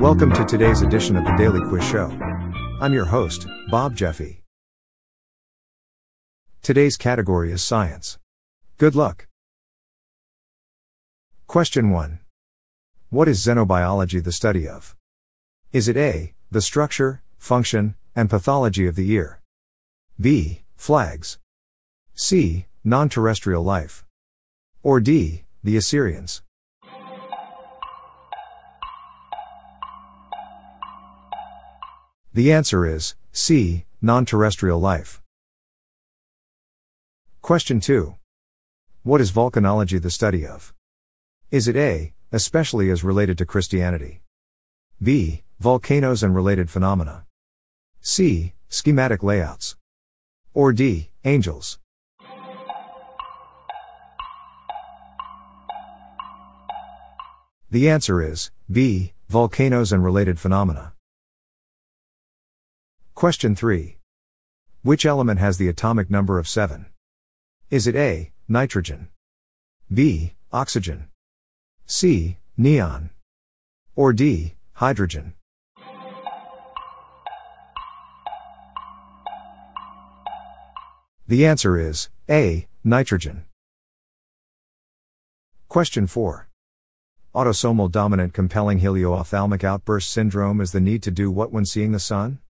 Welcome to today's edition of the Daily Quiz Show. I'm your host, Bob Jeffy. Today's category is science. Good luck. Question 1. What is xenobiology the study of? Is it A, the structure, function, and pathology of the ear? B, flags? C, non terrestrial life? Or D, the Assyrians? The answer is C, non terrestrial life. Question 2. What is volcanology the study of? Is it A, especially as related to Christianity? B, volcanoes and related phenomena? C, schematic layouts? Or D, angels? The answer is B, volcanoes and related phenomena. Question 3. Which element has the atomic number of 7? Is it A, nitrogen? B, oxygen? C, neon? Or D, hydrogen? The answer is A, nitrogen. Question 4. Autosomal dominant compelling helioophthalmic outburst syndrome is the need to do what when seeing the sun?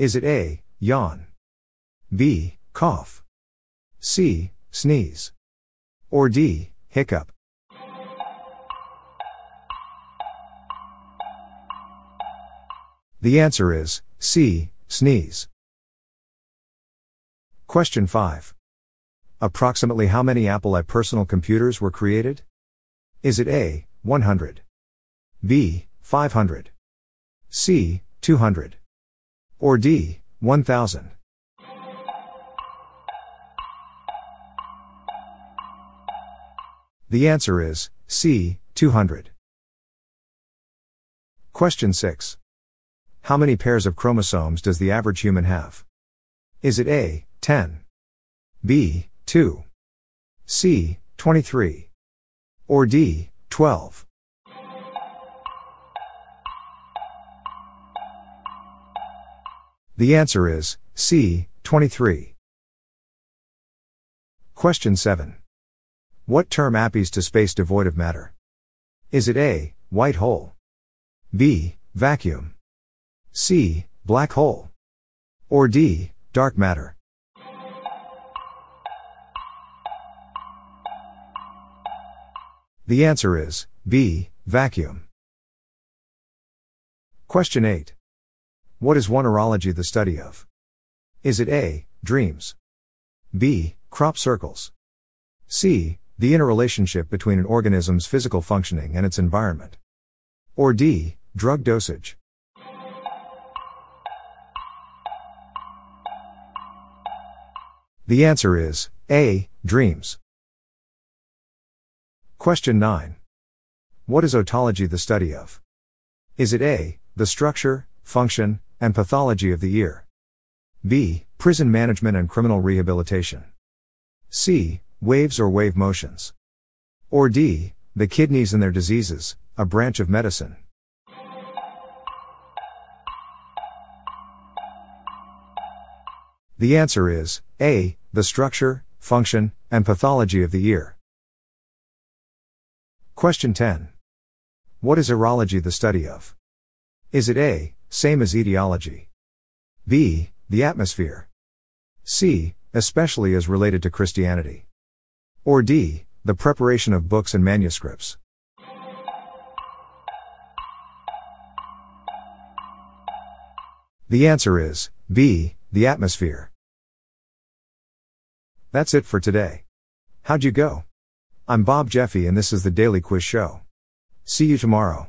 Is it A, yawn? B, cough? C, sneeze? Or D, hiccup? The answer is C, sneeze. Question 5. Approximately how many Apple I personal computers were created? Is it A, 100? B, 500? C, 200? Or D, 1000. The answer is C, 200. Question 6. How many pairs of chromosomes does the average human have? Is it A, 10? B, 2? C, 23? Or D, 12? The answer is C, 23. Question 7. What term appies to space devoid of matter? Is it A, white hole? B, vacuum? C, black hole? Or D, dark matter? The answer is B, vacuum. Question 8. What is oneirology the study of? Is it A. Dreams? B. Crop circles? C. The interrelationship between an organism's physical functioning and its environment? Or D. Drug dosage? The answer is A. Dreams. Question 9. What is otology the study of? Is it A. The structure, function, and pathology of the ear. B. Prison management and criminal rehabilitation. C. Waves or wave motions. Or D. The kidneys and their diseases, a branch of medicine. The answer is A. The structure, function, and pathology of the ear. Question 10. What is aerology the study of? Is it A. Same as etiology. B. The atmosphere. C. Especially as related to Christianity. Or D. The preparation of books and manuscripts. The answer is B. The atmosphere. That's it for today. How'd you go? I'm Bob Jeffy and this is the Daily Quiz Show. See you tomorrow.